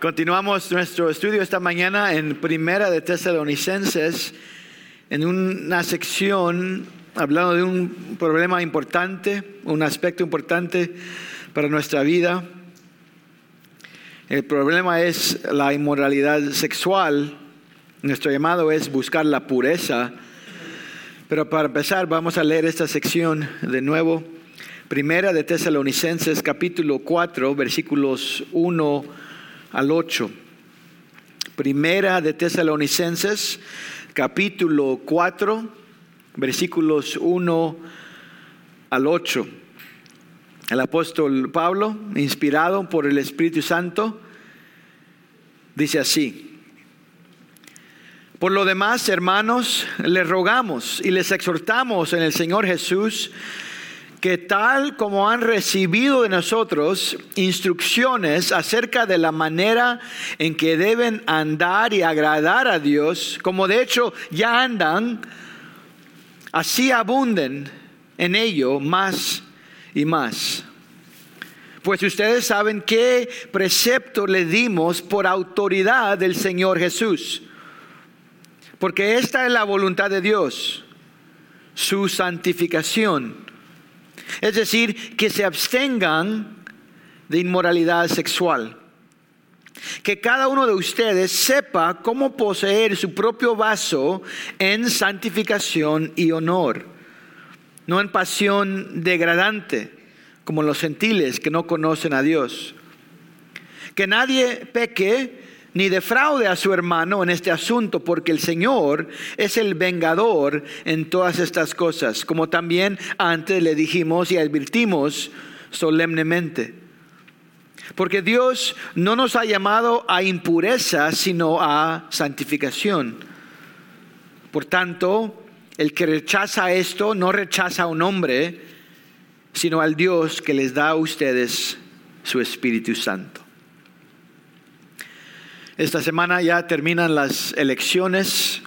Continuamos nuestro estudio esta mañana en Primera de Tesalonicenses, en una sección hablando de un problema importante, un aspecto importante para nuestra vida. El problema es la inmoralidad sexual. Nuestro llamado es buscar la pureza. Pero para empezar vamos a leer esta sección de nuevo. Primera de Tesalonicenses capítulo 4 versículos 1 al 8. Primera de Tesalonicenses capítulo 4 versículos 1 al 8. El apóstol Pablo, inspirado por el Espíritu Santo, dice así. Por lo demás, hermanos, les rogamos y les exhortamos en el Señor Jesús que tal como han recibido de nosotros instrucciones acerca de la manera en que deben andar y agradar a Dios, como de hecho ya andan, así abunden en ello más y más. Pues ustedes saben qué precepto le dimos por autoridad del Señor Jesús. Porque esta es la voluntad de Dios, su santificación. Es decir, que se abstengan de inmoralidad sexual. Que cada uno de ustedes sepa cómo poseer su propio vaso en santificación y honor no en pasión degradante, como los gentiles que no conocen a Dios. Que nadie peque ni defraude a su hermano en este asunto, porque el Señor es el vengador en todas estas cosas, como también antes le dijimos y advertimos solemnemente. Porque Dios no nos ha llamado a impureza, sino a santificación. Por tanto, el que rechaza esto no rechaza a un hombre, sino al Dios que les da a ustedes su Espíritu Santo. Esta semana ya terminan las elecciones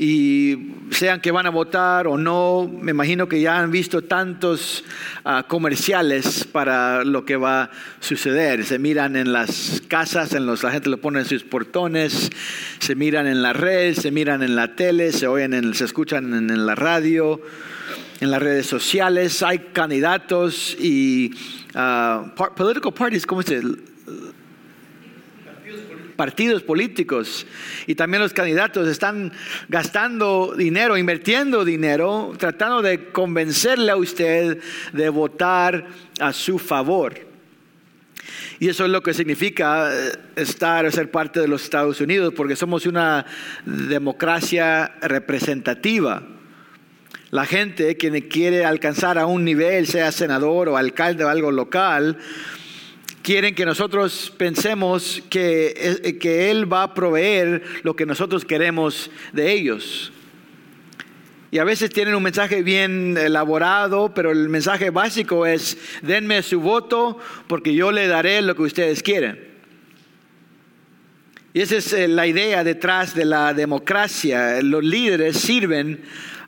y sean que van a votar o no, me imagino que ya han visto tantos ah, comerciales para lo que va a suceder. Se miran en las casas, en los, la gente lo pone en sus portones, se miran en la red, se miran en la tele, se oyen, en, se escuchan en, la radio, en las redes sociales. Hay candidatos y uh, political parties, ¿cómo se dice? Partidos políticos y también los candidatos están gastando dinero, invirtiendo dinero, tratando de convencerle a usted de votar a su favor. Y eso es lo que significa eh, estar ser parte de los Estados Unidos, porque somos una democracia representativa. La gente que quiere alcanzar a un nivel, sea senador o alcalde o algo local, quieren que nosotros pensemos que, eh, que Él va a proveer lo que nosotros queremos de ellos. Y a veces tienen un mensaje bien elaborado, pero el mensaje básico es, denme su voto porque yo le daré lo que ustedes quieren. Y esa es eh, la idea detrás de la democracia. Los líderes sirven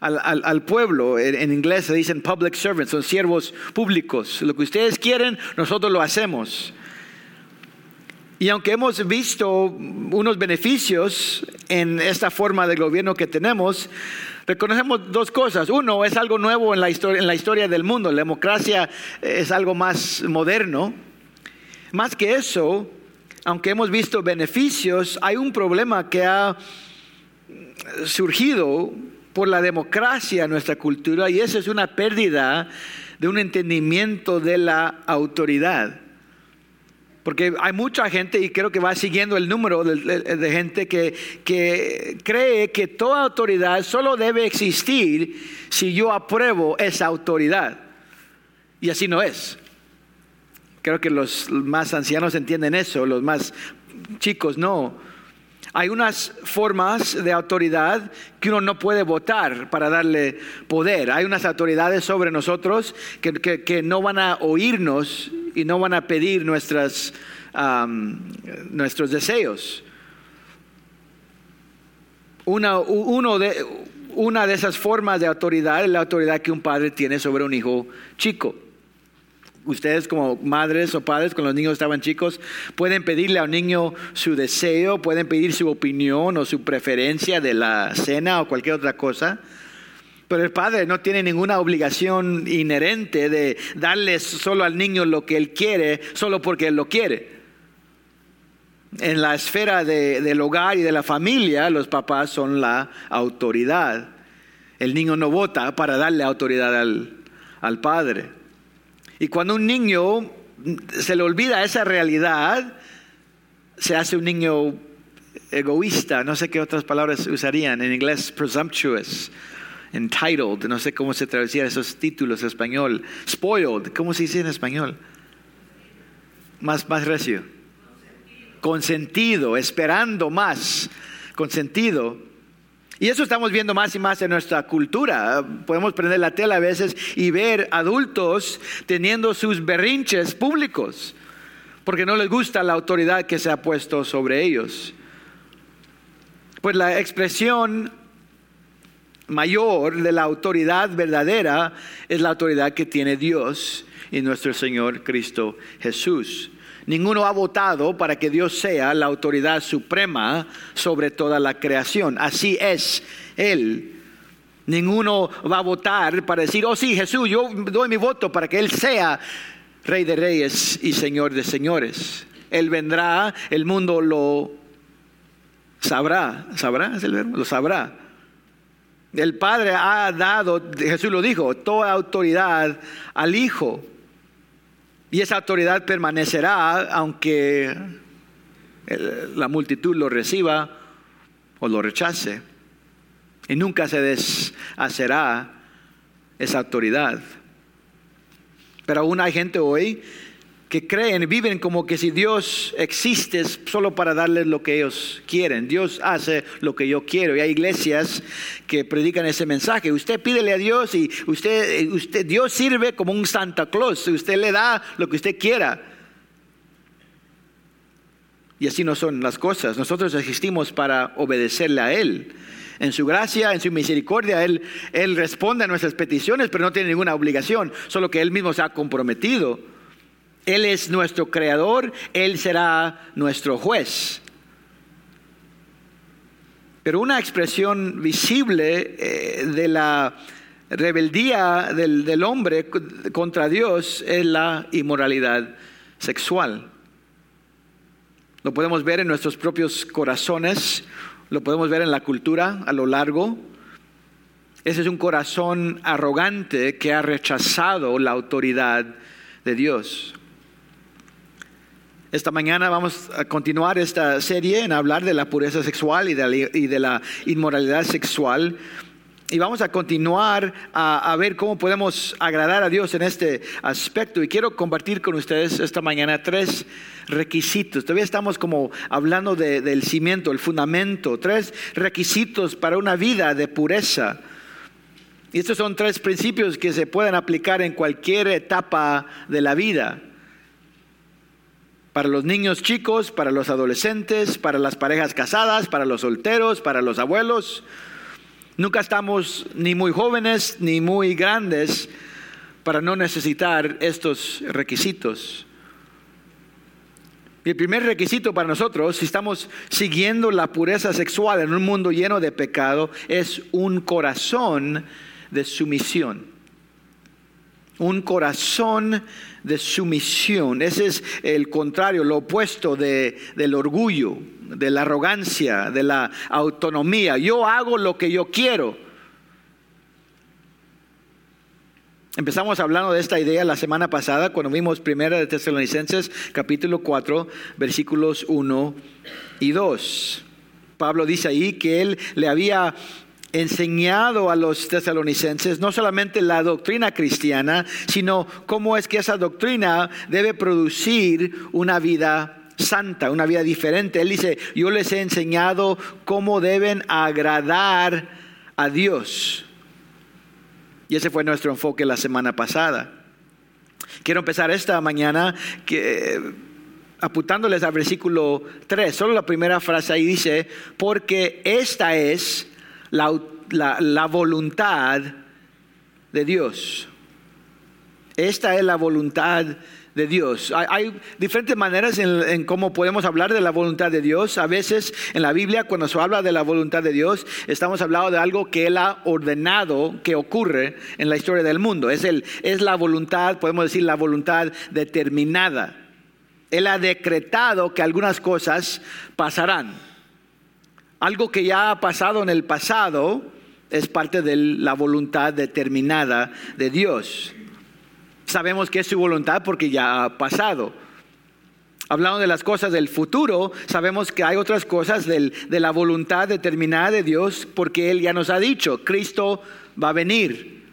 al, pueblo. En, inglés se dicen public servants, son siervos públicos. Lo que ustedes quieren, nosotros lo hacemos. Y aunque hemos visto unos beneficios en esta forma de gobierno que tenemos, reconocemos dos cosas. Uno, es algo nuevo en la historia, en la historia del mundo. La democracia es algo más moderno. Más que eso, aunque hemos visto beneficios, hay un problema que ha surgido por la democracia en nuestra cultura y eso es una pérdida de un entendimiento de la autoridad. Porque hay mucha gente, y creo que va siguiendo el número de, gente que, que, cree que toda autoridad solo debe existir si yo apruebo esa autoridad. Y así no es. Creo que los más ancianos entienden eso, los más chicos no. Hay unas formas de autoridad que uno no puede votar para darle poder. Hay unas autoridades sobre nosotros que, no van a oírnos y no van a pedir nuestros deseos. Una, de, una de esas formas de autoridad es la autoridad que un padre tiene sobre un hijo chico. Ustedes como madres o padres, cuando los niños estaban chicos, pueden pedirle a un niño su deseo, pueden pedir su opinión o su preferencia de la cena o cualquier otra cosa. Pero el padre no tiene ninguna obligación inherente de darle solo al niño lo que él quiere, solo porque él lo quiere. En la esfera del hogar y de la familia, los papás son la autoridad. El niño no vota para darle autoridad al, al padre. Y cuando un niño se le olvida esa realidad, se hace un niño egoísta, no sé qué otras palabras usarían, en inglés presumptuous, entitled, no sé cómo se traducían esos títulos en español, spoiled, ¿cómo se dice en español? Más, más recio. Consentido, esperando más, consentido. Y eso estamos viendo más y más en nuestra cultura. Podemos prender la tela a veces y ver adultos teniendo sus berrinches públicos porque no les gusta la autoridad que se ha puesto sobre ellos. Pues la expresión mayor de la autoridad verdadera es la autoridad que tiene Dios y nuestro Señor Cristo Jesús. Ninguno ha votado para que Dios sea la autoridad suprema sobre toda la creación. Así es Él. Ninguno va a votar para decir, oh sí, Jesús, yo doy mi voto para que Él sea Rey de Reyes y Señor de Señores. Él vendrá, el mundo lo sabrá. ¿Sabrá es el verbo? Lo sabrá. El Padre ha dado, Jesús lo dijo, toda autoridad al Hijo. Y esa autoridad permanecerá aunque la multitud lo reciba o lo rechace. Y nunca se deshacerá esa autoridad. Pero aún hay gente hoy que creen, viven como que si Dios existe solo para darles lo que ellos quieren. Dios hace lo que yo quiero. Y hay iglesias que predican ese mensaje. Usted pídele a Dios y usted, usted, Dios sirve como un Santa Claus. Usted le da lo que usted quiera. Y así no son las cosas. Nosotros existimos para obedecerle a Él. En su gracia, en su misericordia, Él, Él responde a nuestras peticiones, pero no tiene ninguna obligación, solo que Él mismo se ha comprometido él es nuestro creador, Él será nuestro juez. Pero una expresión visible eh, de la rebeldía del, del, hombre contra Dios es la inmoralidad sexual. Lo podemos ver en nuestros propios corazones, lo podemos ver en la cultura a lo largo. Ese es un corazón arrogante que ha rechazado la autoridad de Dios. Esta mañana vamos a continuar esta serie en hablar de la pureza sexual y de la, inmoralidad sexual. Y vamos a continuar a, ver cómo podemos agradar a Dios en este aspecto. Y quiero compartir con ustedes esta mañana tres requisitos. Todavía estamos como hablando del cimiento, el fundamento. Tres requisitos para una vida de pureza. Y estos son tres principios que se pueden aplicar en cualquier etapa de la vida para los niños chicos, para los adolescentes, para las parejas casadas, para los solteros, para los abuelos. Nunca estamos ni muy jóvenes ni muy grandes para no necesitar estos requisitos. Y el primer requisito para nosotros, si estamos siguiendo la pureza sexual en un mundo lleno de pecado, es un corazón de sumisión un corazón de sumisión. Ese es el contrario, lo opuesto de, del orgullo, de la arrogancia, de la autonomía. Yo hago lo que yo quiero. Empezamos hablando de esta idea la semana pasada cuando vimos Primera de Tesalonicenses capítulo 4 versículos 1 y 2. Pablo dice ahí que él le había enseñado a los tesalonicenses no solamente la doctrina cristiana, sino cómo es que esa doctrina debe producir una vida santa, una vida diferente. Él dice, yo les he enseñado cómo deben agradar a Dios. Y ese fue nuestro enfoque la semana pasada. Quiero empezar esta mañana apuntándoles al versículo 3, solo la primera frase ahí dice, porque esta es la, voluntad de Dios. Esta es la voluntad de Dios. Hay, diferentes maneras en, cómo podemos hablar de la voluntad de Dios. A veces en la Biblia, cuando se habla de la voluntad de Dios, estamos hablando de algo que Él ha ordenado que ocurre en la historia del mundo. Es, el, es la voluntad, podemos decir, la voluntad determinada. Él ha decretado que algunas cosas pasarán. Algo que ya ha pasado en el pasado es parte de la voluntad determinada de Dios. Sabemos que es su voluntad porque ya ha pasado. Hablando de las cosas del futuro, sabemos que hay otras cosas de la voluntad determinada de Dios porque Él ya nos ha dicho, Cristo va a venir.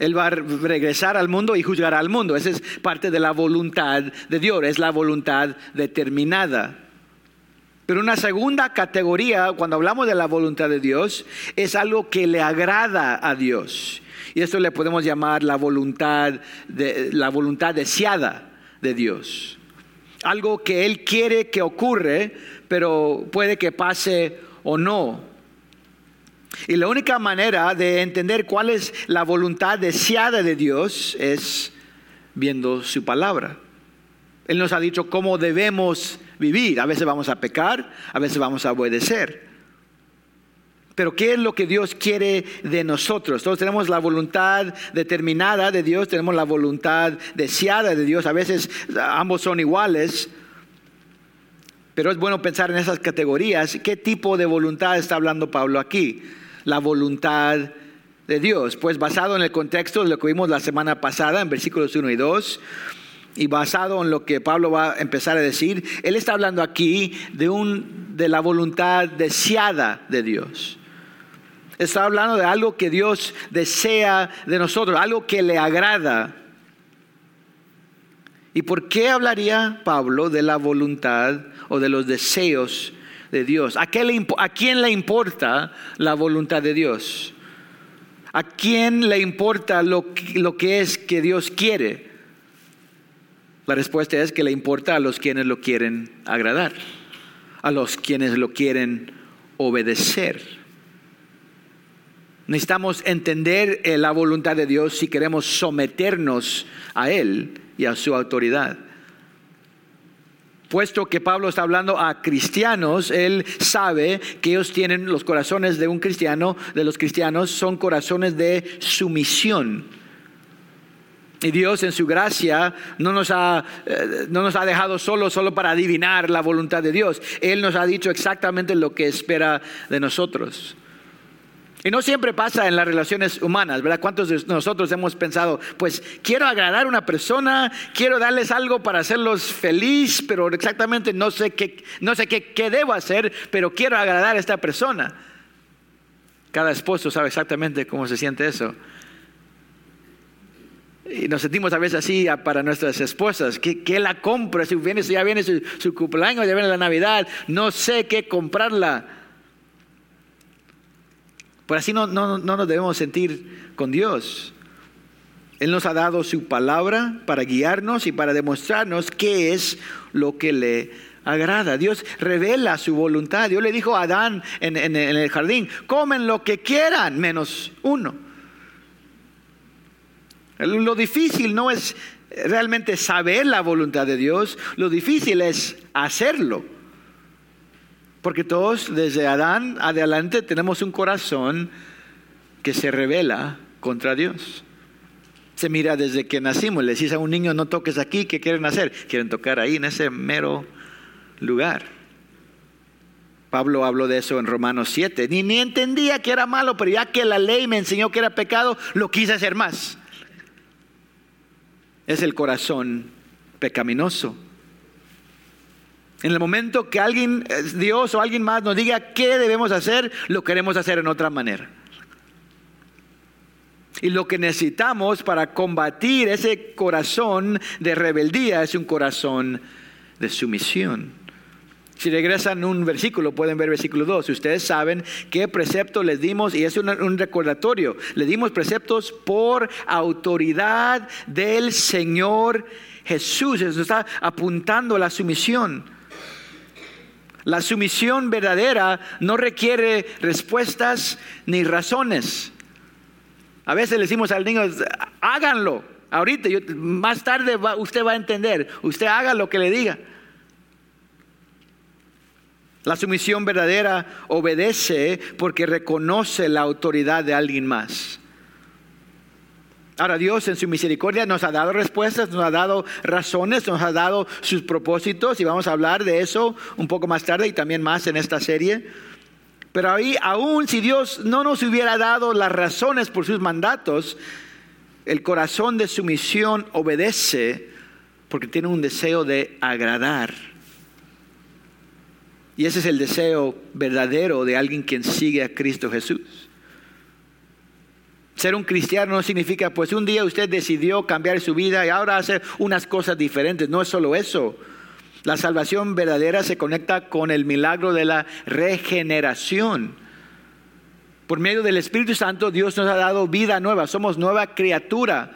Él va a regresar al mundo y juzgará al mundo. Esa es parte de la voluntad de Dios, es la voluntad determinada. Pero una segunda categoría, cuando hablamos de la voluntad de Dios, es algo que le agrada a Dios. Y esto le podemos llamar la voluntad, de, la voluntad deseada de Dios. Algo que Él quiere que ocurre, pero puede que pase o no. Y la única manera de entender cuál es la voluntad deseada de Dios es viendo su palabra. Él nos ha dicho cómo debemos vivir. A veces vamos a pecar, a veces vamos a obedecer. Pero ¿qué es lo que Dios quiere de nosotros? Todos tenemos la voluntad determinada de Dios, tenemos la voluntad deseada de Dios. A veces ambos son iguales, pero es bueno pensar en esas categorías. ¿Qué tipo de voluntad está hablando Pablo aquí? La voluntad de Dios. Pues basado en el contexto de lo que vimos la semana pasada en versículos 1 y 2, y basado en lo que Pablo va a empezar a decir, él está hablando aquí de, un, de la voluntad deseada de Dios. Está hablando de algo que Dios desea de nosotros, algo que le agrada. ¿Y por qué hablaría Pablo de la voluntad o de los deseos de Dios? ¿A, quién le importa la voluntad de Dios? ¿A quién le importa lo, lo que es que Dios quiere? La respuesta es que le importa a los quienes lo quieren agradar, a los quienes lo quieren obedecer. Necesitamos entender eh, la voluntad de Dios si queremos someternos a Él y a su autoridad. Puesto que Pablo está hablando a cristianos, él sabe que ellos tienen los corazones de un cristiano, de los cristianos, son corazones de sumisión y Dios en su gracia no nos, ha, eh, no nos ha dejado solo solo para adivinar la voluntad de Dios. Él nos ha dicho exactamente lo que espera de nosotros. Y no siempre pasa en las relaciones humanas, ¿verdad? ¿Cuántos de nosotros hemos pensado, pues quiero agradar a una persona, quiero darles algo para hacerlos feliz, pero exactamente no sé qué, no sé qué, qué debo hacer, pero quiero agradar a esta persona? Cada esposo sabe exactamente cómo se siente eso. Y nos sentimos a veces así para nuestras esposas. ¿Qué, la compro? Si viene, ya viene su, cumpleaños, ya viene la Navidad, no sé qué comprarla. Por así no, no, no nos debemos sentir con Dios. Él nos ha dado su palabra para guiarnos y para demostrarnos qué es lo que le agrada. Dios revela su voluntad. Dios le dijo a Adán en, en el jardín, comen lo que quieran menos uno. Lo difícil no es realmente saber la voluntad de Dios, lo difícil es hacerlo. Porque todos desde Adán adelante tenemos un corazón que se revela contra Dios. Se mira desde que nacimos, le decís a un niño no toques aquí, ¿qué quieren hacer? Quieren tocar ahí en ese mero lugar. Pablo habló de eso en Romanos 7. Ni, ni entendía que era malo, pero ya que la ley me enseñó que era pecado, lo quise hacer más es el corazón pecaminoso. En el momento que alguien, eh, Dios o alguien más nos diga qué debemos hacer, lo queremos hacer en otra manera. Y lo que necesitamos para combatir ese corazón de rebeldía es un corazón de sumisión. Si regresan un versículo, pueden ver versículo 2. Ustedes saben qué precepto les dimos, y es un, recordatorio. Le dimos preceptos por autoridad del Señor Jesús. Eso está apuntando a la sumisión. La sumisión verdadera no requiere respuestas ni razones. A veces le decimos al niño, háganlo. ahorita, más tarde usted va a entender. Usted haga lo que le diga. La sumisión verdadera obedece porque reconoce la autoridad de alguien más. Ahora Dios en su misericordia nos ha dado respuestas, nos ha dado razones, nos ha dado sus propósitos y vamos a hablar de eso un poco más tarde y también más en esta serie. Pero ahí, aún si Dios no nos hubiera dado las razones por sus mandatos, el corazón de sumisión obedece porque tiene un deseo de agradar. Y ese es el deseo verdadero de alguien quien sigue a Cristo Jesús. Ser un cristiano no significa, pues un día usted decidió cambiar su vida y ahora hacer unas cosas diferentes. No es solo eso. La salvación verdadera se conecta con el milagro de la regeneración. Por medio del Espíritu Santo Dios nos ha dado vida nueva, somos nueva criatura.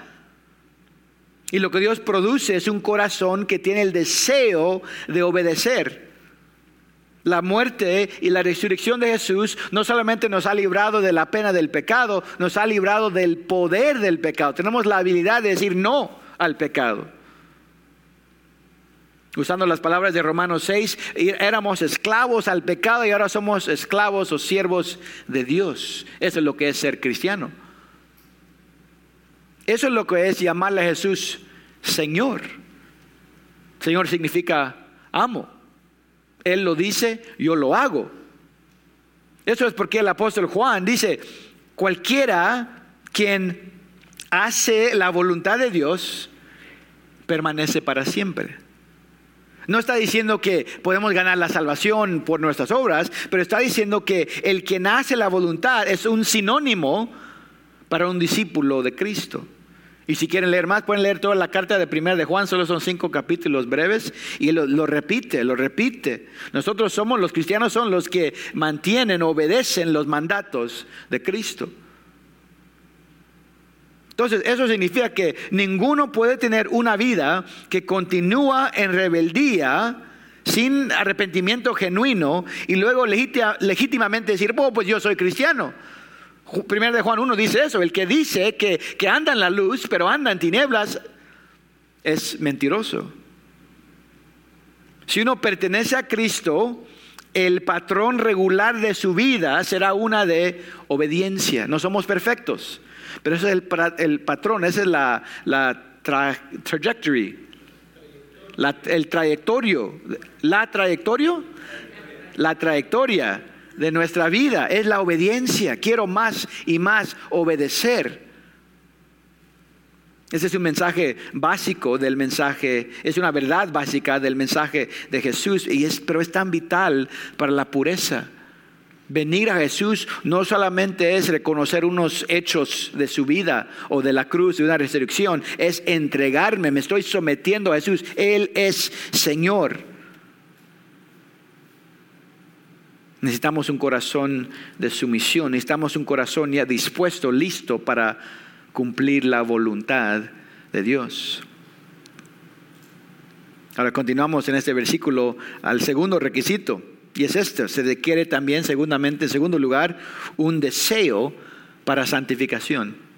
Y lo que Dios produce es un corazón que tiene el deseo de obedecer la muerte y la resurrección de Jesús no solamente nos ha librado de la pena del pecado, nos ha librado del poder del pecado. Tenemos la habilidad de decir no al pecado. Usando las palabras de Romanos 6, éramos esclavos al pecado y ahora somos esclavos o siervos de Dios. Eso es lo que es ser cristiano. Eso es lo que es llamarle a Jesús Señor. Señor significa amo. Él lo dice, yo lo hago. Eso es porque el apóstol Juan dice, cualquiera quien hace la voluntad de Dios permanece para siempre. No está diciendo que podemos ganar la salvación por nuestras obras, pero está diciendo que el quien hace la voluntad es un sinónimo para un discípulo de Cristo. Y si quieren leer más, pueden leer toda la carta de primera de Juan, solo son cinco capítulos breves, y lo, repite, lo repite. Nosotros somos, los cristianos son los que mantienen, obedecen los mandatos de Cristo. Entonces, eso significa que ninguno puede tener una vida que continúa en rebeldía sin arrepentimiento genuino y luego legítimamente decir, oh, pues yo soy cristiano. Primero de Juan 1 dice eso, el que dice que, que anda en la luz, pero anda en tinieblas, es mentiroso. Si uno pertenece a Cristo, el patrón regular de su vida será una de obediencia. No somos perfectos, pero ese es el, patrón, esa es la, la trajectory, el trayectorio, la trayectoria, la trayectoria de nuestra vida es la obediencia. Quiero más y más obedecer. Ese es un mensaje básico del mensaje, es una verdad básica del mensaje de Jesús, y es, pero es tan vital para la pureza. Venir a Jesús no solamente es reconocer unos hechos de su vida o de la cruz, de una resurrección, es entregarme, me estoy sometiendo a Jesús, Él es Señor. Necesitamos un corazón de sumisión, necesitamos un corazón ya dispuesto, listo para cumplir la voluntad de Dios. Ahora continuamos en este versículo al segundo requisito, y es este, se requiere también, segundamente, en segundo lugar, un deseo para santificación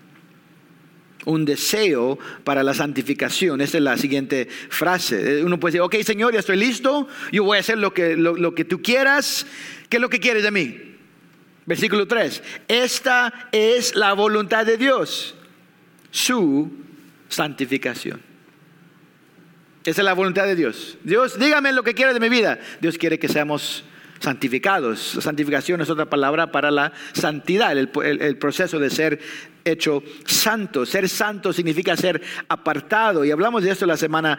un deseo para la santificación. Esa es la siguiente frase. Uno puede decir, ok Señor, ya estoy listo, yo voy a hacer lo que, lo, que tú quieras. ¿Qué es lo que quieres de mí? Versículo 3. Esta es la voluntad de Dios, su santificación. Esa es la voluntad de Dios. Dios, dígame lo que quiere de mi vida. Dios quiere que seamos santificados. Santificación es otra palabra para la santidad, el, proceso de ser hecho santo. Ser santo significa ser apartado. Y hablamos de esto la semana,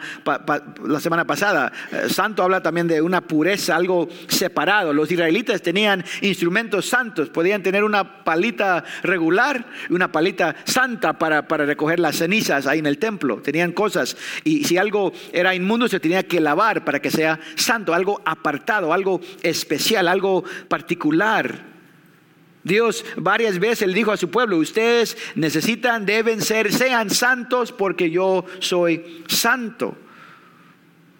la semana pasada. Eh, santo habla también de una pureza, algo separado. Los israelitas tenían instrumentos santos. Podían tener una palita regular y una palita santa para, para recoger las cenizas ahí en el templo. Tenían cosas. Y si algo era inmundo, se tenía que lavar para que sea santo. Algo apartado, algo especial, algo particular. Dios varias veces le dijo a su pueblo, ustedes necesitan, deben ser, sean santos porque yo soy santo.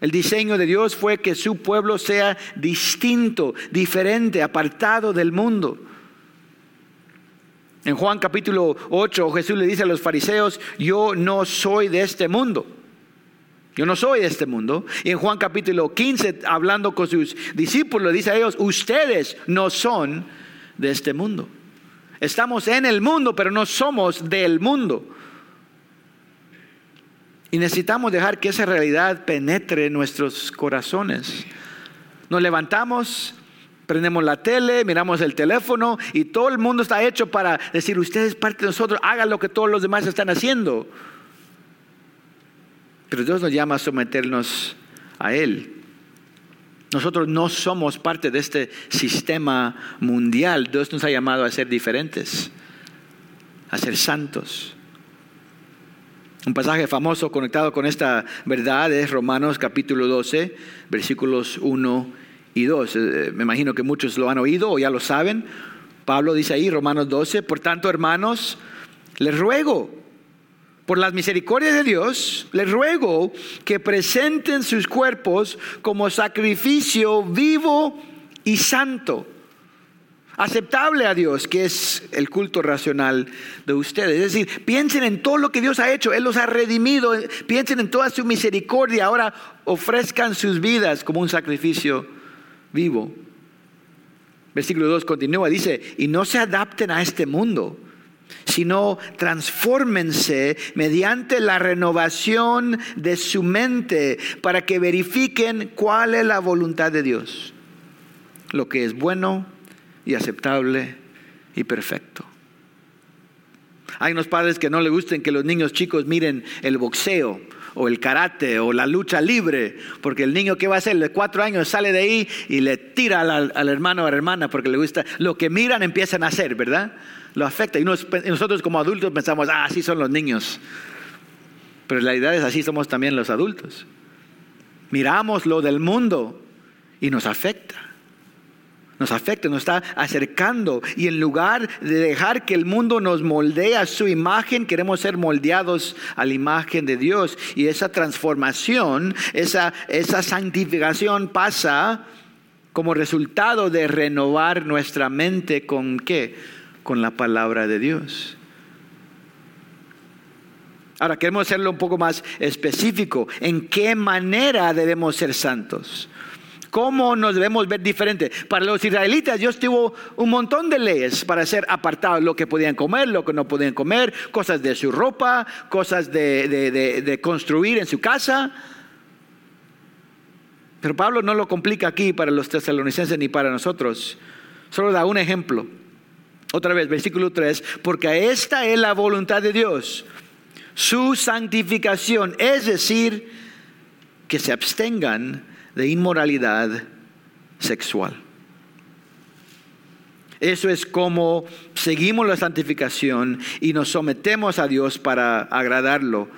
El diseño de Dios fue que su pueblo sea distinto, diferente, apartado del mundo. En Juan capítulo 8 Jesús le dice a los fariseos, yo no soy de este mundo. Yo no soy de este mundo. Y en Juan capítulo 15, hablando con sus discípulos, dice a ellos, ustedes no son de este mundo. Estamos en el mundo, pero no somos del mundo. Y necesitamos dejar que esa realidad penetre en nuestros corazones. Nos levantamos, prendemos la tele, miramos el teléfono y todo el mundo está hecho para decir, usted es parte de nosotros, hagan lo que todos los demás están haciendo. Pero Dios nos llama a someternos a Él. Nosotros no somos parte de este sistema mundial. Dios nos ha llamado a ser diferentes, a ser santos. Un pasaje famoso conectado con esta verdad es Romanos capítulo 12, versículos 1 y 2. Eh, me imagino que muchos lo han oído o ya lo saben. Pablo dice ahí, Romanos 12, por tanto, hermanos, les ruego, por las misericordias de Dios, les ruego que presenten sus cuerpos como sacrificio vivo y santo, aceptable a Dios, que es el culto racional de ustedes. Es decir, piensen en todo lo que Dios ha hecho, Él los ha redimido, piensen en toda su misericordia, ahora ofrezcan sus vidas como un sacrificio vivo. Versículo 2 continúa, dice, y no se adapten a este mundo, sino transfórmense mediante la renovación de su mente para que verifiquen cuál es la voluntad de Dios, lo que es bueno y aceptable y perfecto. Hay unos padres que no le gusten que los niños chicos miren el boxeo o el karate o la lucha libre, porque el niño que va a hacer de cuatro años sale de ahí y le tira al, hermano o a la hermana porque le gusta. Lo que miran empiezan a hacer, ¿verdad? Lo afecta. Y nosotros como adultos pensamos, ah, así son los niños. Pero en realidad es así somos también los adultos. Miramos lo del mundo y nos afecta nos afecta, nos está acercando. Y en lugar de dejar que el mundo nos moldee a su imagen, queremos ser moldeados a la imagen de Dios. Y esa transformación, esa, esa santificación pasa como resultado de renovar nuestra mente con qué? Con la palabra de Dios. Ahora queremos hacerlo un poco más específico. ¿En qué manera debemos ser santos? ¿Cómo nos debemos ver diferente? Para los israelitas Dios tuvo un montón de leyes para ser apartados, lo que podían comer, lo que no podían comer, cosas de su ropa, cosas de, construir en su casa. Pero Pablo no lo complica aquí para los tesalonicenses ni para nosotros. Solo da un ejemplo. Otra vez, versículo 3, porque esta es la voluntad de Dios, su santificación, es decir, que se abstengan de inmoralidad sexual. Eso es como seguimos la santificación y nos sometemos a Dios para agradarlo.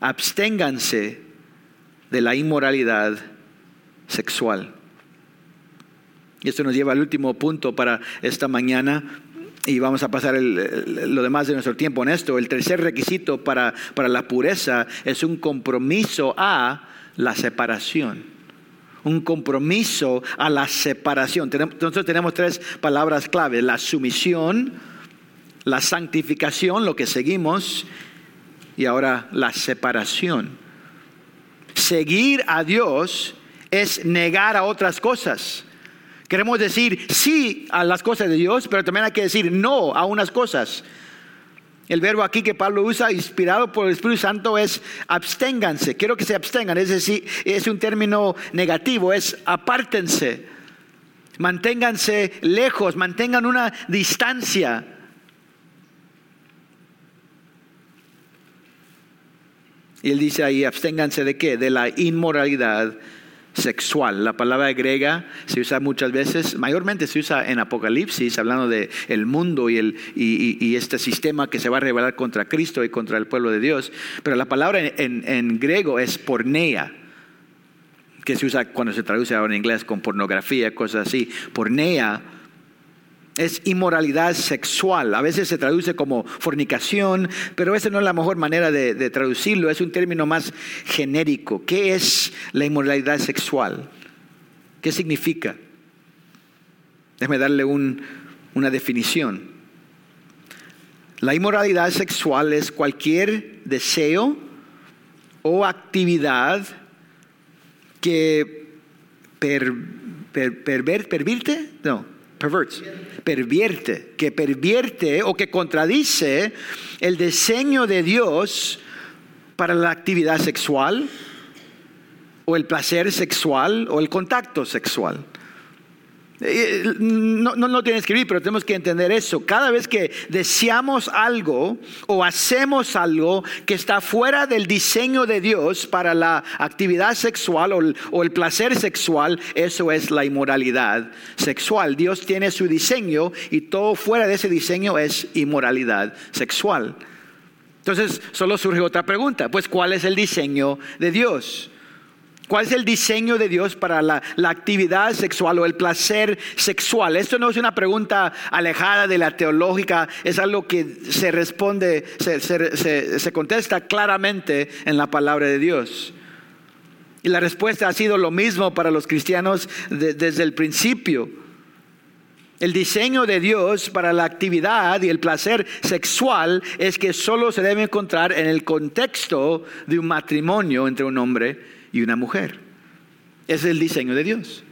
Absténganse de la inmoralidad sexual. Y esto nos lleva al último punto para esta mañana y vamos a pasar lo demás de nuestro tiempo en esto. El tercer requisito para, para la pureza es un compromiso a la separación un compromiso a la separación. Entonces tenemos tres palabras clave, la sumisión, la santificación, lo que seguimos, y ahora la separación. Seguir a Dios es negar a otras cosas. Queremos decir sí a las cosas de Dios, pero también hay que decir no a unas cosas. El verbo aquí que Pablo usa, inspirado por el Espíritu Santo, es absténganse. Quiero que se abstengan, es decir, es un término negativo, es apártense. Manténganse lejos, mantengan una distancia. Y él dice ahí, absténganse de qué? De la inmoralidad sexual. La palabra griega se usa muchas veces, mayormente se usa en Apocalipsis, hablando de el mundo y, el, y, este sistema que se va a revelar contra Cristo y contra el pueblo de Dios. Pero la palabra en, en griego es pornea, que se usa cuando se traduce ahora en inglés con pornografía, cosas así. Pornea es inmoralidad sexual. A veces se traduce como fornicación, pero esa no es la mejor manera de, traducirlo. Es un término más genérico. ¿Qué es la inmoralidad sexual? ¿Qué significa? Déjeme darle una definición. La inmoralidad sexual es cualquier deseo o actividad que per, pervierte, no, perverts, pervierte, que pervierte o que contradice el diseño de Dios para la actividad sexual o el placer sexual o el contacto sexual. Eh, no, no, no tiene que escribir, pero tenemos que entender eso. Cada vez que deseamos algo o hacemos algo que está fuera del diseño de Dios para la actividad sexual o el, o el placer sexual, eso es la inmoralidad sexual. Dios tiene su diseño y todo fuera de ese diseño es inmoralidad sexual. Entonces, solo surge otra pregunta, pues ¿cuál es el diseño de Dios? ¿Cuál es el diseño de Dios para la, actividad sexual o el placer sexual? Esto no es una pregunta alejada de la teológica, es algo que se responde, se, contesta claramente en la palabra de Dios. Y la respuesta ha sido lo mismo para los cristianos desde el principio. El diseño de Dios para la actividad y el placer sexual es que solo se debe encontrar en el contexto de un matrimonio entre un hombre y una mujer. Es el diseño de Dios.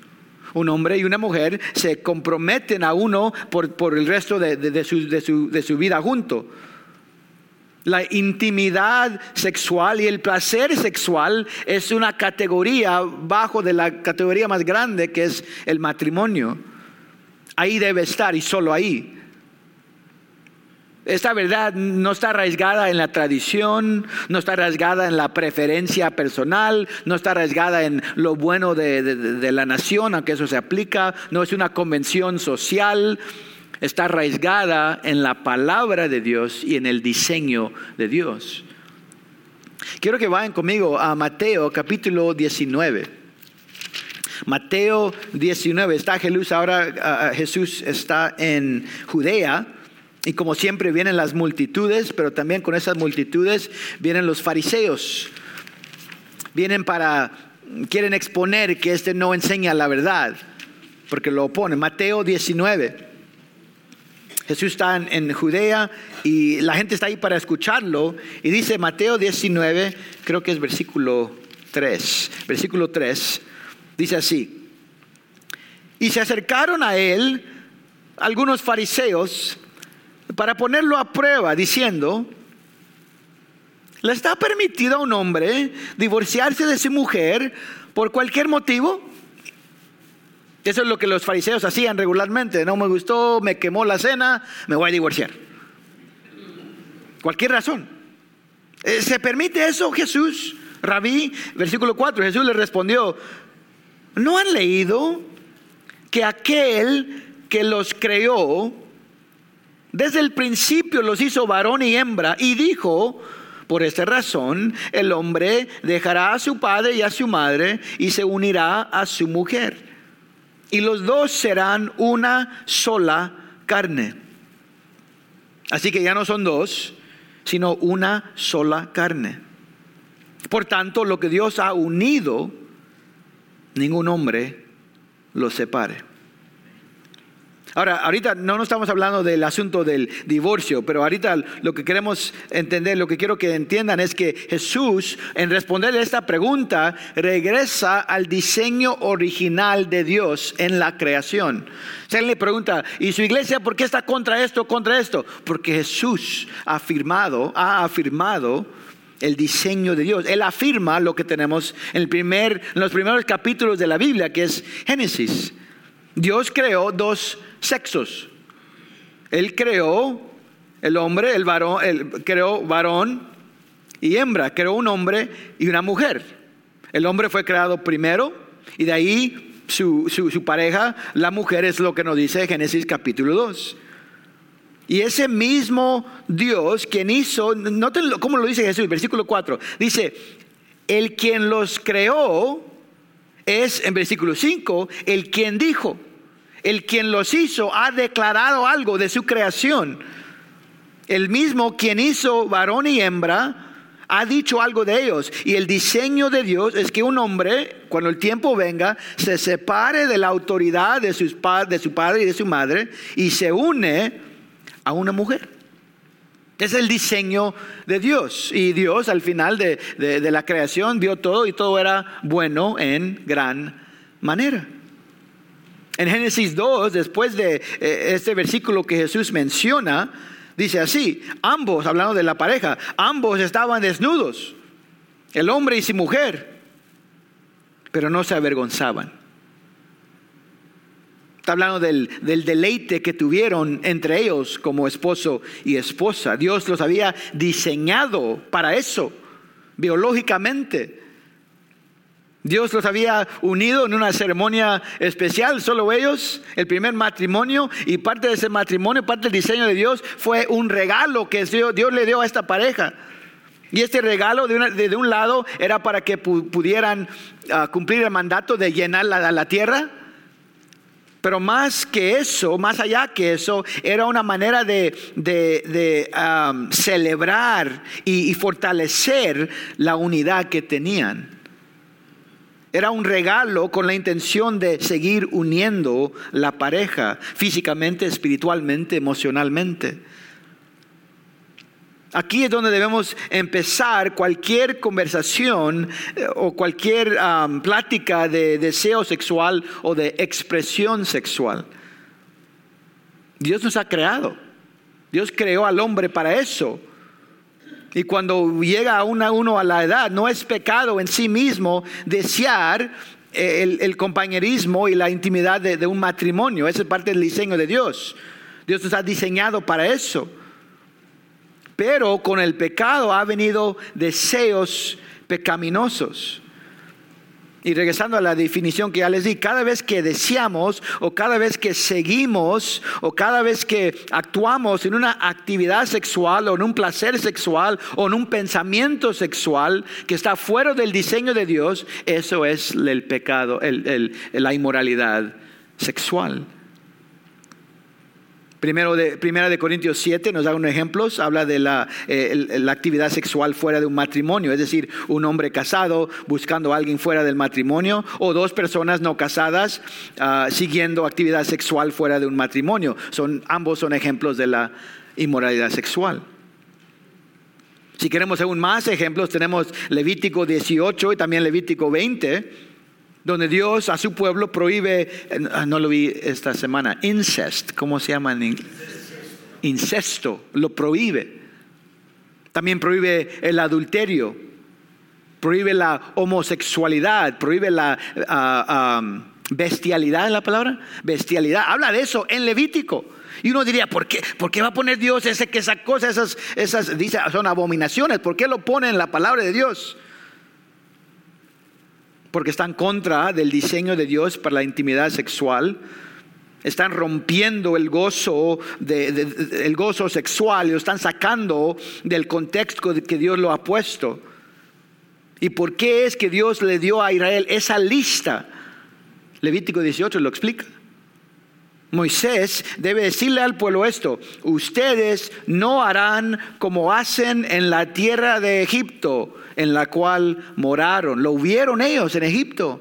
Un hombre y una mujer se comprometen a uno por, el resto de, su, vida junto. La intimidad sexual y el placer sexual es una categoría bajo de la categoría más grande que es el matrimonio. Ahí debe estar y solo ahí. Esta verdad no está arraigada en la tradición, no está arraigada en la preferencia personal, no está arraigada en lo bueno de, la nación, aunque eso se aplica, no es una convención social, está arraigada en la palabra de Dios y en el diseño de Dios. Quiero que vayan conmigo a Mateo capítulo 19. Mateo 19, está Jesús ahora, Jesús está en Judea y como siempre vienen las multitudes, pero también con esas multitudes vienen los fariseos. Vienen para, quieren exponer que este no enseña la verdad, porque lo opone. Mateo 19. Jesús está en, Judea y la gente está ahí para escucharlo. Y dice Mateo 19, creo que es versículo 3. Versículo 3, dice así. Y se acercaron a él algunos fariseos para ponerlo a prueba, diciendo, ¿le está permitido a un hombre divorciarse de su mujer por cualquier motivo? Eso es lo que los fariseos hacían regularmente. No me gustó, me quemó la cena, me voy a divorciar. Cualquier razón. Eh, ¿Se permite eso, Jesús? Rabí, versículo 4, Jesús le respondió, ¿no han leído que aquel que los creó desde el principio los hizo varón y hembra y dijo, por esta razón, el hombre dejará a su padre y a su madre y se unirá a su mujer. Y los dos serán una sola carne. Así que ya no son dos, sino una sola carne. Por tanto, lo que Dios ha unido, ningún hombre lo separe. Ahora, ahorita no nos estamos hablando del asunto del divorcio, pero ahorita lo que queremos entender, lo que quiero que entiendan es que Jesús, en responderle esta pregunta, regresa al diseño original de Dios en la creación. Se le pregunta, ¿y su iglesia por qué está contra esto, contra esto? Porque Jesús ha afirmado, ha afirmado el diseño de Dios. Él afirma lo que tenemos en, el primer, en los primeros capítulos de la Biblia, que es Génesis. Dios creó dos sexos. Él creó el hombre, el varón, él creó varón y hembra, creó un hombre y una mujer. El hombre fue creado primero y de ahí su, pareja, la mujer, es lo que nos dice Génesis capítulo 2. Y ese mismo Dios quien hizo, noten cómo lo dice Jesús, versículo 4, dice, el quien los creó es, en versículo 5, el quien dijo el quien los hizo ha declarado algo de su creación. El mismo quien hizo varón y hembra ha dicho algo de ellos. Y el diseño de Dios es que un hombre, cuando el tiempo venga, se separe de la autoridad de, sus, de su padre y de su madre y se une a una mujer. Es el diseño de Dios. Y Dios al final de, la creación vio todo y todo era bueno en gran manera. En Génesis 2, después de eh, este versículo que Jesús menciona, dice así, ambos, hablando de la pareja, ambos estaban desnudos, el hombre y su mujer, pero no se avergonzaban. Está hablando del, deleite que tuvieron entre ellos como esposo y esposa. Dios los había diseñado para eso, biológicamente. Dios los había unido en una ceremonia especial, solo ellos, el primer matrimonio, y parte de ese matrimonio, parte del diseño de Dios, fue un regalo que Dios, le dio a esta pareja. Y este regalo de, un lado era para que pudieran ah, cumplir el mandato de llenar la tierra pero más que eso, más allá que eso, era una manera de, um, celebrar y, fortalecer la unidad que tenían. Era un regalo con la intención de seguir uniendo la pareja físicamente, espiritualmente, emocionalmente. Aquí es donde debemos empezar cualquier conversación eh, o cualquier plática de deseo sexual o de expresión sexual. Dios nos ha creado. Dios creó al hombre para eso. Y cuando llega uno a la edad, no es pecado en sí mismo desear eh, el, compañerismo y la intimidad de, de un matrimonio. Esa es parte del diseño de Dios. Dios nos ha diseñado para eso. Pero con el pecado ha venido deseos pecaminosos. Y regresando a la definición que ya les di, cada vez que deseamos o cada vez que seguimos o cada vez que actuamos en una actividad sexual o en un placer sexual o en un pensamiento sexual que está fuera del diseño de Dios, eso es el pecado, la inmoralidad sexual. Primero de, primera de Corintios 7 nos da unos ejemplos, habla de eh, la, actividad sexual fuera de un matrimonio, es decir, un hombre casado buscando a alguien fuera del matrimonio o dos personas no casadas ah, siguiendo actividad sexual fuera de un matrimonio. Son, ambos son ejemplos de la inmoralidad sexual. Si queremos aún más ejemplos, tenemos Levítico 18 y también Levítico 20 donde Dios a su pueblo prohíbe, ah, no lo vi esta semana, incest, ¿cómo se llama? Incesto, lo prohíbe. También prohíbe el adulterio, prohíbe la homosexualidad, prohíbe la ah, bestialidad en la palabra, bestialidad. Habla de eso en Levítico. Y uno diría, ¿por qué, ¿por qué va a poner Dios ese, que esa cosa, esas, esas, dice, son abominaciones? ¿Por qué lo pone en la palabra de Dios? Porque están contra del diseño de Dios para la intimidad sexual. Están rompiendo el gozo, el gozo sexual y lo están sacando del contexto que Dios lo ha puesto. ¿Y por qué es que Dios le dio a Israel esa lista? Levítico 18 lo explica. Moisés debe decirle al pueblo esto, ustedes no harán como hacen en la tierra de Egipto, en la cual moraron. Lo vieron ellos en Egipto.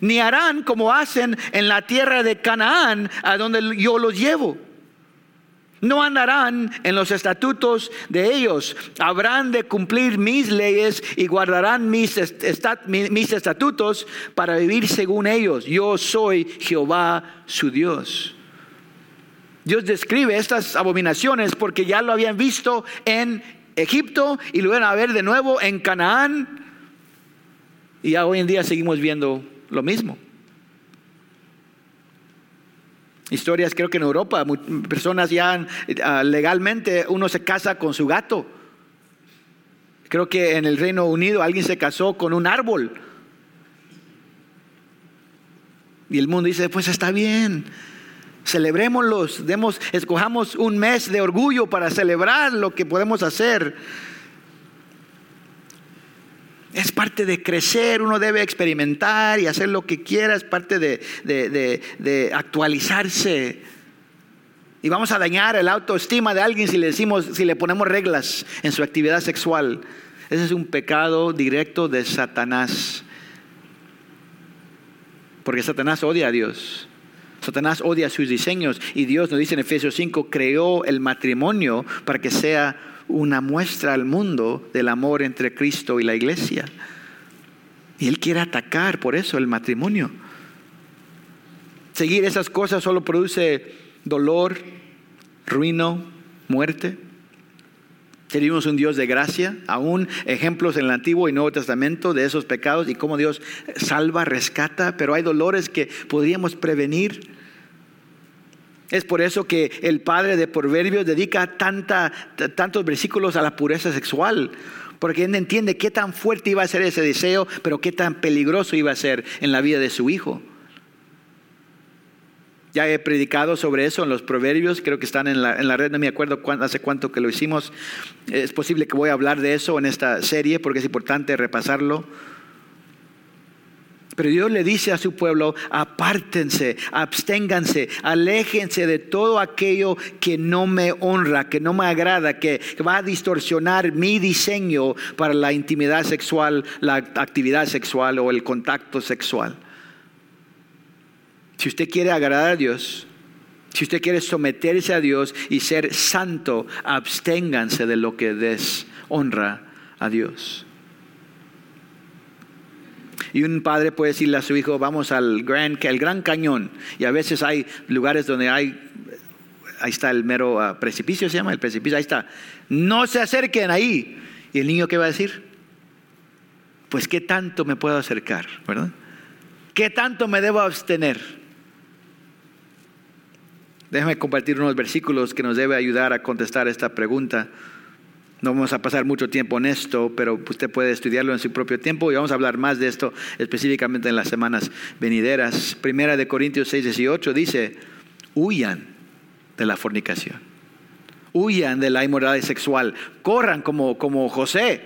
Ni harán como hacen en la tierra de Canaán, a donde yo los llevo. No andarán en los estatutos de ellos. Habrán de cumplir mis leyes y guardarán mis, mis, estatutos para vivir según ellos. Yo soy Jehová su Dios. Dios describe estas abominaciones porque ya lo habían visto en Egipto y lo iban a ver de nuevo en Canaán. Y ya hoy en día seguimos viendo lo mismo. Historias creo que en Europa, personas ya ah, legalmente uno se casa con su gato. Creo que en el Reino Unido alguien se casó con un árbol. Y el mundo dice, pues está bien, celebrémoslos, demos, escojamos un mes de orgullo para celebrar lo que podemos hacer. Es parte de crecer, uno debe experimentar y hacer lo que quiera, es parte de, de, actualizarse. Y vamos a dañar el autoestima de alguien si le decimos, si le ponemos reglas en su actividad sexual. Ese es un pecado directo de Satanás. Porque Satanás odia a Dios. Satanás odia sus diseños y Dios nos dice en Efesios 5, creó el matrimonio para que sea una muestra al mundo del amor entre Cristo y la iglesia. Y Él quiere atacar por eso el matrimonio. Seguir esas cosas solo produce dolor, ruino, muerte. Tenemos un Dios de gracia, aún ejemplos en el Antiguo y Nuevo Testamento de esos pecados y cómo Dios salva, rescata, pero hay dolores que podríamos prevenir. Es por eso que el padre de Proverbios dedica tanta, tantos versículos a la pureza sexual, porque él entiende qué tan fuerte iba a ser ese deseo, pero qué tan peligroso iba a ser en la vida de su hijo. Ya he predicado sobre eso en los proverbios, creo que están en la, en la red, no me acuerdo hace cuánto que lo hicimos. Es posible que voy a hablar de eso en esta serie porque es importante repasarlo. Pero Dios le dice a su pueblo, apártense, absténganse, aléjense de todo aquello que no me honra, que no me agrada, que va a distorsionar mi diseño para la intimidad sexual, la actividad sexual o el contacto sexual. Si usted quiere agradar a Dios, si usted quiere someterse a Dios y ser santo, absténganse de lo que deshonra a Dios. Y un padre puede decirle a su hijo, vamos al gran, el gran cañón. Y a veces hay lugares donde hay, ahí está el mero ah, precipicio, se llama el precipicio, ahí está. No se acerquen ahí. ¿Y el niño qué va a decir? Pues qué tanto me puedo acercar, ¿verdad? ¿Qué tanto me debo abstener? Déjame compartir unos versículos que nos debe ayudar a contestar esta pregunta. No vamos a pasar mucho tiempo en esto, pero usted puede estudiarlo en su propio tiempo y vamos a hablar más de esto específicamente en las semanas venideras. Primera de Corintios 6, 18 dice, huyan de la fornicación, huyan de la inmoralidad sexual, corran como, como José,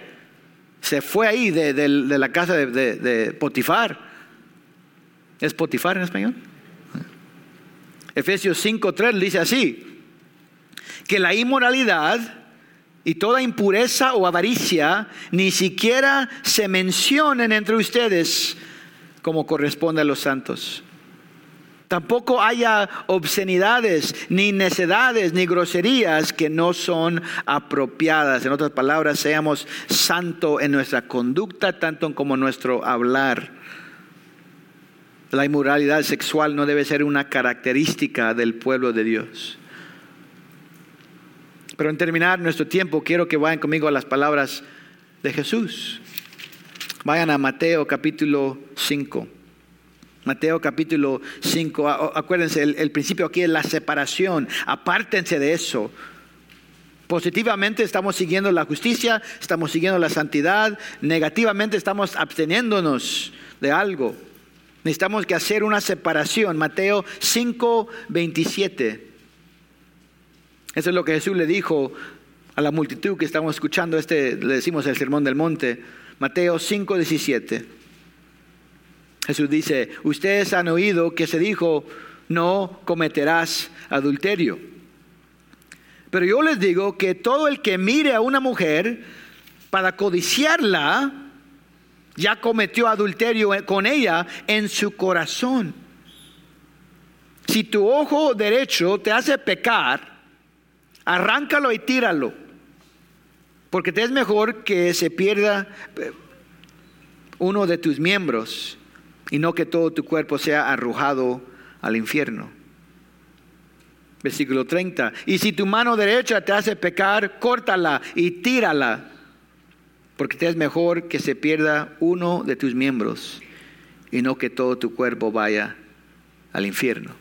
se fue ahí de, la casa de, de Potifar. ¿Es Potifar en español? Efesios 5.3 dice así, que la inmoralidad y toda impureza o avaricia ni siquiera se mencionen entre ustedes como corresponde a los santos. Tampoco haya obscenidades, ni necedades, ni groserías que no son apropiadas. En otras palabras, seamos santos en nuestra conducta, tanto como en nuestro hablar. La inmoralidad sexual no debe ser una característica del pueblo de Dios. Pero en terminar nuestro tiempo, quiero que vayan conmigo a las palabras de Jesús. Vayan a Mateo capítulo 5. Mateo capítulo 5. Acuérdense, el, principio aquí es la separación. Apártense de eso. Positivamente estamos siguiendo la justicia, estamos siguiendo la santidad. Negativamente estamos absteniéndonos de algo. Necesitamos que hacer una separación. Mateo 5, 27. Eso es lo que Jesús le dijo a la multitud que estamos escuchando. Este le decimos el sermón del monte. Mateo 5, 17. Jesús dice, ustedes han oído que se dijo, no cometerás adulterio. Pero yo les digo que todo el que mire a una mujer para codiciarla, ya cometió adulterio con ella en su corazón. Si tu ojo derecho te hace pecar, arráncalo y tíralo, porque te es mejor que se pierda eh, uno de tus miembros y no que todo tu cuerpo sea arrojado al infierno. Versículo 30. Y si tu mano derecha te hace pecar, córtala y tírala porque te es mejor que se pierda uno de tus miembros y no que todo tu cuerpo vaya al infierno.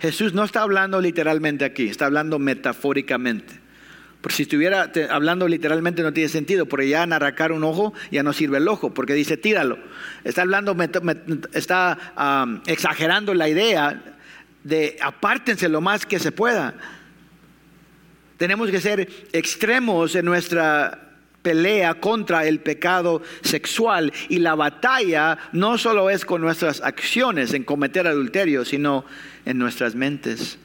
Jesús no está hablando literalmente aquí, está hablando metafóricamente. Porque si estuviera hablando literalmente no tiene sentido, porque ya en arrancar un ojo ya no sirve el ojo, porque dice tíralo. Está hablando, está exagerando la idea de apártense lo más que se pueda. Tenemos que ser extremos en nuestra pelea contra el pecado sexual y la batalla no solo es con nuestras acciones en cometer adulterio, sino en nuestras mentes.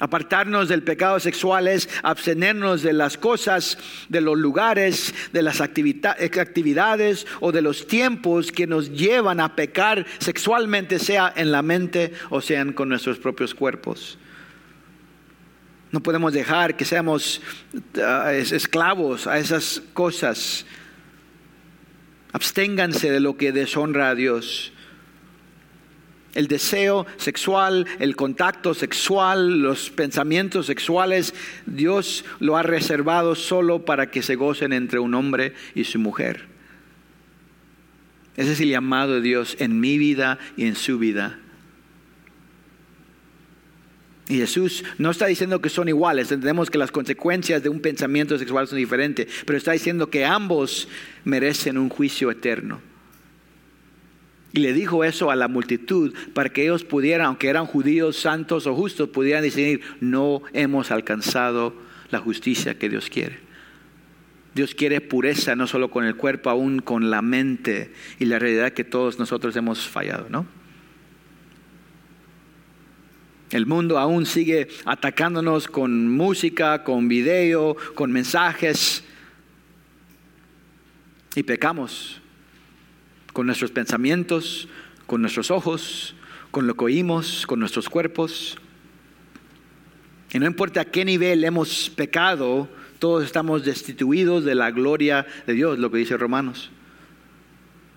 Apartarnos del pecado sexual es abstenernos de las cosas, de los lugares, de las actividades o de los tiempos que nos llevan a pecar sexualmente, sea en la mente o sean con nuestros propios cuerpos. No podemos dejar que seamos ah, esclavos a esas cosas. Absténganse de lo que deshonra a Dios. El deseo sexual, el contacto sexual, los pensamientos sexuales, Dios lo ha reservado solo para que se gocen entre un hombre y su mujer. Ese es el llamado de Dios en mi vida y en su vida. Y Jesús no está diciendo que son iguales, entendemos que las consecuencias de un pensamiento sexual son diferentes, pero está diciendo que ambos merecen un juicio eterno. Y le dijo eso a la multitud para que ellos pudieran, aunque eran judíos santos o justos, pudieran decir, no hemos alcanzado la justicia que Dios quiere. Dios quiere pureza no solo con el cuerpo, aún con la mente y la realidad que todos nosotros hemos fallado, ¿no? El mundo aún sigue atacándonos con música, con video, con mensajes. Y pecamos con nuestros pensamientos, con nuestros ojos, con lo que oímos, con nuestros cuerpos. Y no importa a qué nivel hemos pecado, todos estamos destituidos de la gloria de Dios, lo que dice Romanos.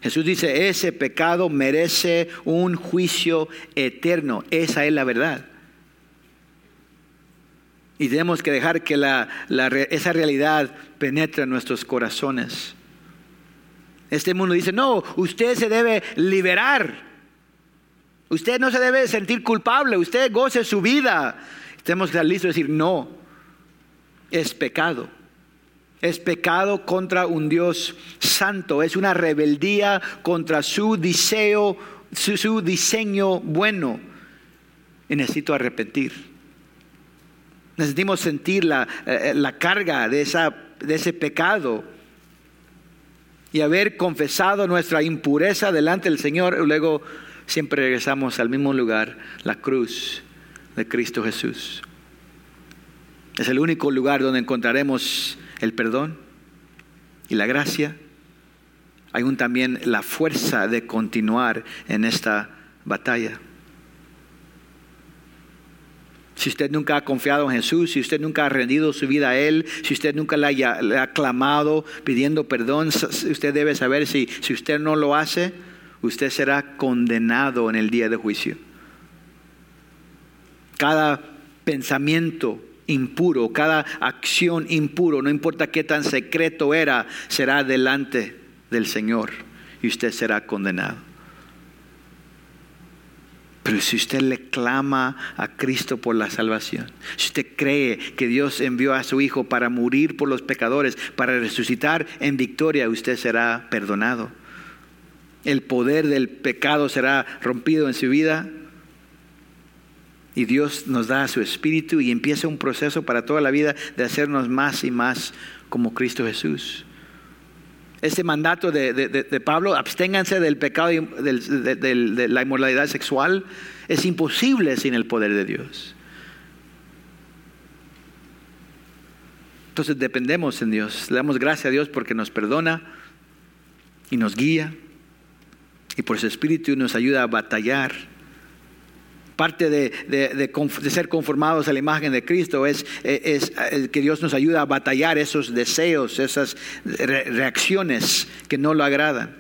Jesús dice, ese pecado merece un juicio eterno. Esa es la verdad. Y tenemos que dejar que esa realidad penetre en nuestros corazones. Este mundo dice, no, usted se debe liberar. Usted no se debe sentir culpable, usted goce su vida. Tenemos que estar listos y decir, no, es pecado. Es pecado contra un Dios santo, es una rebeldía contra su deseo, su, diseño bueno. Y necesito arrepentir. Necesitamos sentir la, eh, la carga de, esa, de ese pecado y haber confesado nuestra impureza delante del Señor, luego siempre regresamos al mismo lugar, la cruz de Cristo Jesús. Es el único lugar donde encontraremos el perdón y la gracia. Hay un también la fuerza de continuar en esta batalla. Si usted nunca ha confiado en Jesús, si usted nunca ha rendido su vida a Él, si usted nunca le ha, clamado pidiendo perdón, usted debe saber si, si usted no lo hace, usted será condenado en el día de juicio. Cada pensamiento impuro, cada acción impuro, no importa qué tan secreto era, será delante del Señor y usted será condenado. Pero si usted le clama a Cristo por la salvación, si usted cree que Dios envió a su Hijo para morir por los pecadores, para resucitar en victoria, usted será perdonado. El poder del pecado será rompido en su vida y Dios nos da su espíritu y empieza un proceso para toda la vida de hacernos más y más como Cristo Jesús este mandato de, Pablo, absténganse del pecado y de, la inmoralidad sexual, es imposible sin el poder de Dios. Entonces dependemos en Dios, le damos gracias a Dios porque nos perdona y nos guía y por su espíritu nos ayuda a batallar Parte de, ser conformados a la imagen de Cristo es, que Dios nos ayuda a batallar esos deseos, esas reacciones que no lo agradan.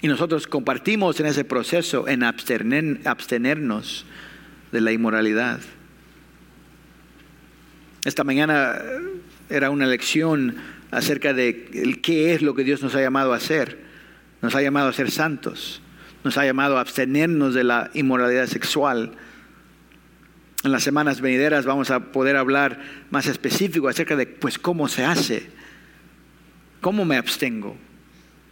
Y nosotros compartimos en ese proceso en abstenernos de la inmoralidad. Esta mañana era una lección acerca de qué es lo que Dios nos ha llamado a hacer. Nos ha llamado a ser santos nos ha llamado a abstenernos de la inmoralidad sexual. En las semanas venideras vamos a poder hablar más específico acerca de pues cómo se hace, cómo me abstengo,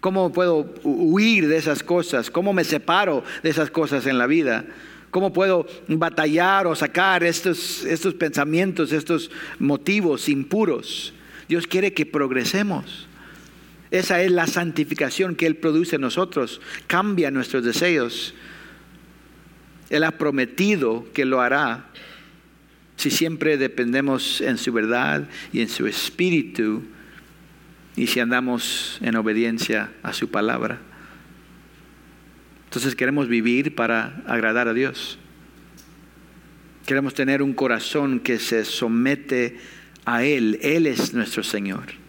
cómo puedo huir de esas cosas, cómo me separo de esas cosas en la vida, cómo puedo batallar o sacar estos, estos pensamientos, estos motivos impuros. Dios quiere que progresemos. Esa es la santificación que Él produce en nosotros. Cambia nuestros deseos. Él ha prometido que lo hará. si siempre dependemos en su verdad y en su espíritu y si andamos en obediencia a su palabra. Entonces queremos vivir para agradar a Dios. Queremos tener un corazón que se somete a Él. Él es nuestro Señor.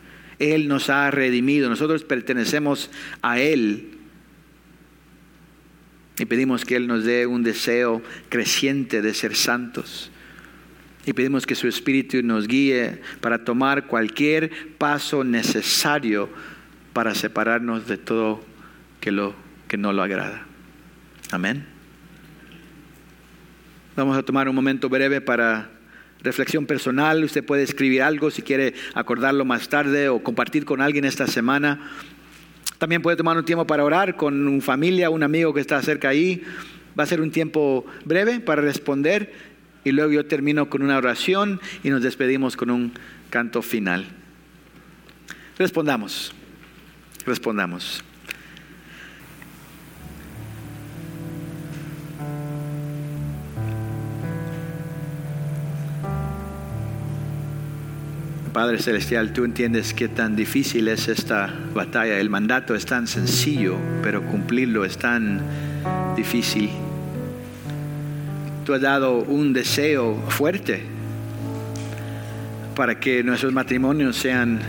Él nos ha redimido. Nosotros pertenecemos a Él. Y pedimos que Él nos dé un deseo creciente de ser santos. Y pedimos que su Espíritu nos guíe para tomar cualquier paso necesario para separarnos de todo que, lo, que no lo agrada. Amén. Vamos a tomar un momento breve para reflexión personal. Usted puede escribir algo si quiere acordarlo más tarde o compartir con alguien esta semana. También puede tomar un tiempo para orar con una familia, un amigo que está cerca ahí. Va a ser un tiempo breve para responder y luego yo termino con una oración y nos despedimos con un canto final. Respondamos, respondamos. Padre Celestial, tú entiendes qué tan difícil es esta batalla. El mandato es tan sencillo, pero cumplirlo es tan difícil tú has dado un deseo fuerte para que nuestros matrimonios sean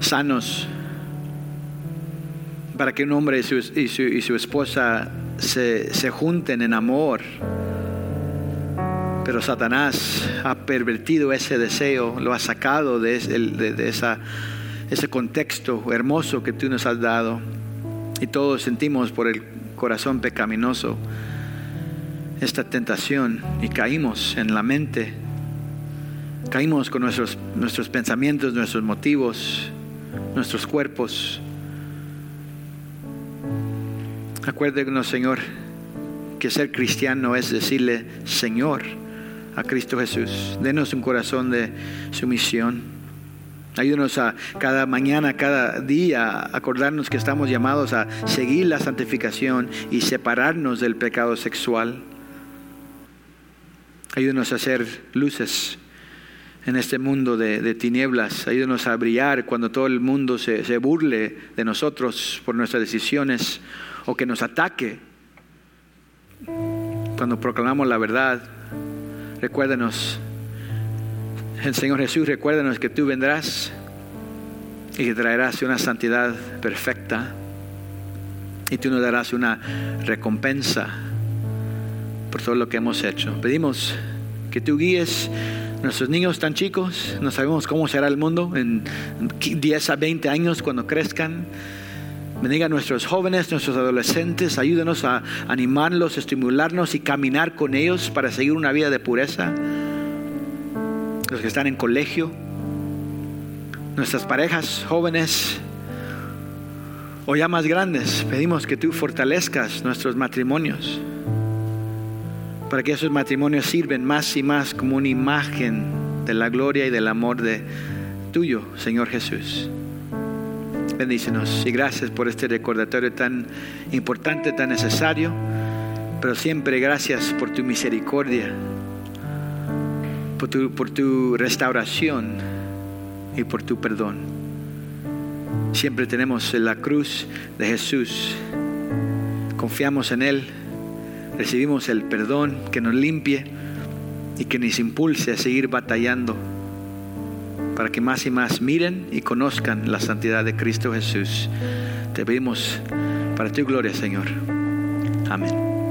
sanos, para que un hombre y su, esposa se, junten en amor. Pero Satanás ha pervertido ese deseo, lo ha sacado de, ese contexto hermoso que tú nos has dado. Y todos sentimos por el corazón pecaminoso esta tentación y caímos en la mente, caímos con nuestros pensamientos, nuestros motivos, nuestros cuerpos. Acuérdenos, Señor, que ser cristiano es decirle Señor a Cristo Jesús. Denos un corazón de sumisión. Ayúdanos a cada mañana, cada día, acordarnos que estamos llamados a seguir la santificación y separarnos del pecado sexual. Ayúdanos a hacer luces en este mundo de, tinieblas. Ayúdanos a brillar cuando todo el mundo se, se burle de nosotros por nuestras decisiones o que nos ataque. Cuando proclamamos la verdad, recuérdanos, el Señor Jesús, recuérdanos que tú vendrás y que traerás una santidad perfecta y tú nos darás una recompensa por todo lo que hemos hecho. Pedimos que tú guíes nuestros niños tan chicos, no sabemos cómo será el mundo en 10 a 20 años cuando crezcan. Bendiga a nuestros jóvenes, nuestros adolescentes, ayúdenos a animarlos, estimularnos y caminar con ellos para seguir una vida de pureza. Los que están en colegio, nuestras parejas jóvenes o ya más grandes, pedimos que tú fortalezcas nuestros matrimonios para que esos matrimonios sirven más y más como una imagen de la gloria y del amor de tuyo, Señor Jesús. Bendícenos y gracias por este recordatorio tan importante, tan necesario, pero siempre gracias por tu misericordia, por tu, por tu restauración y por tu perdón. Siempre tenemos la cruz de Jesús, confiamos en Él. Recibimos el perdón que nos limpie y que nos impulse a seguir batallando para que más y más miren y conozcan la santidad de Cristo Jesús. Te pedimos para tu gloria, Señor. Amén.